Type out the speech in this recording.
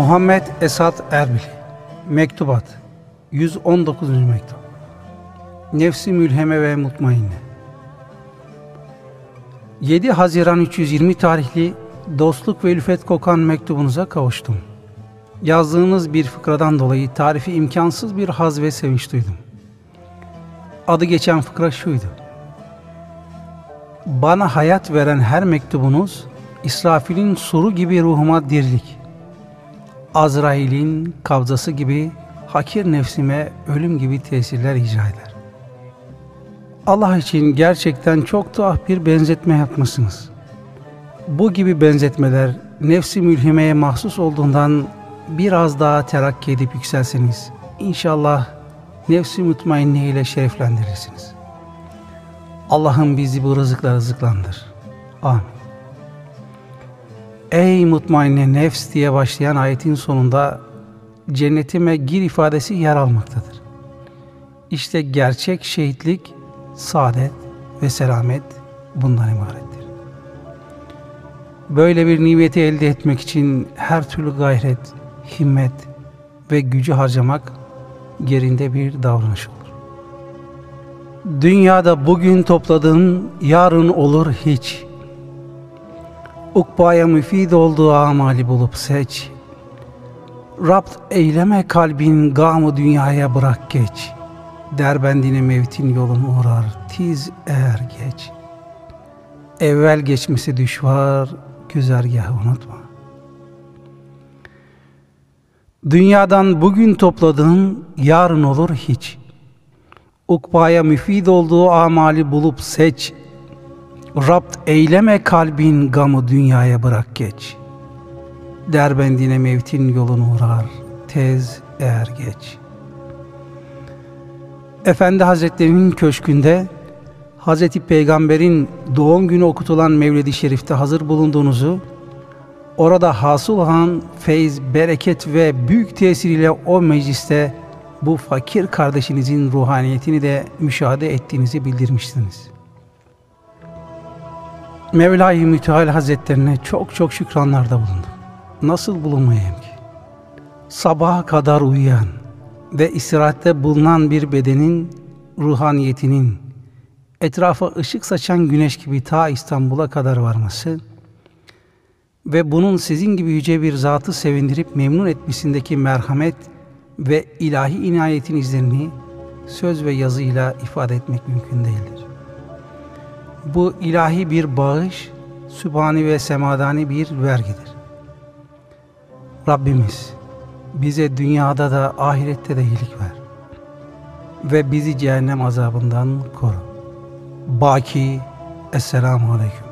Muhammed Esat Erbil Mektubat 119. Mektup Nefsi mülheme ve mutmainne 7 Haziran 320 tarihli dostluk ve ülfet kokan mektubunuza kavuştum. Yazdığınız bir fıkradan dolayı tarifi imkansız bir haz ve sevinç duydum. Adı geçen fıkra şuydu. Bana hayat veren her mektubunuz İsrafil'in suru gibi ruhuma dirlik. Azrail'in kabzası gibi hakir nefsime ölüm gibi tesirler icra eder. Allah için gerçekten çok tuhaf bir benzetme yapmışsınız. Bu gibi benzetmeler nefsi mülhimeye mahsus olduğundan biraz daha terakki edip yükselseniz inşallah nefsi mutmainne ile şereflendirirsiniz. Allah'ım bizi bu rızıkla rızıklandır. Amin. Ey mutmainne nefs diye başlayan ayetin sonunda cennetime gir ifadesi yer almaktadır. İşte gerçek şehitlik, saadet ve selamet bundan ibarettir. Böyle bir nimeti elde etmek için her türlü gayret, himmet ve gücü harcamak gerinde bir davranış olur. Dünyada bugün topladığın yarın olur hiç. Ukbaya müfid olduğu amali bulup seç. Rabt eyleme kalbin gamı dünyaya bırak geç. Derbendine mevtin yolunu uğrar tiz eğer geç. Evvel geçmesi düşvar güzergahı unutma. Dünyadan bugün topladığın yarın olur hiç. Ukbaya müfid olduğu amali bulup seç. Rabt eyleme kalbin gamı dünyaya bırak geç. Derbendine mevtin yolunu uğrar, tez eğer geç. Efendi Hazretleri'nin köşkünde Hazreti Peygamber'in doğum günü okutulan Mevlid-i Şerif'te hazır bulunduğunuzu, orada hasıl olan feyz, bereket ve büyük tesiriyle o mecliste bu fakir kardeşinizin ruhaniyetini de müşahede ettiğinizi bildirmiştiniz. Mevla-i Müteal Hazretlerine çok çok şükranlarda bulundum. Nasıl bulunmayayım ki? Sabaha kadar uyuyan ve istirahatte bulunan bir bedenin ruhaniyetinin etrafa ışık saçan güneş gibi ta İstanbul'a kadar varması ve bunun sizin gibi yüce bir zatı sevindirip memnun etmesindeki merhamet ve ilahi inayetin izlerini söz ve yazıyla ifade etmek mümkün değildir. Bu ilahi bir bağış, sübhani ve semadani bir vergidir. Rabbimiz bize dünyada da ahirette de iyilik ver ve bizi cehennem azabından koru. Baki Esselamu Aleyküm.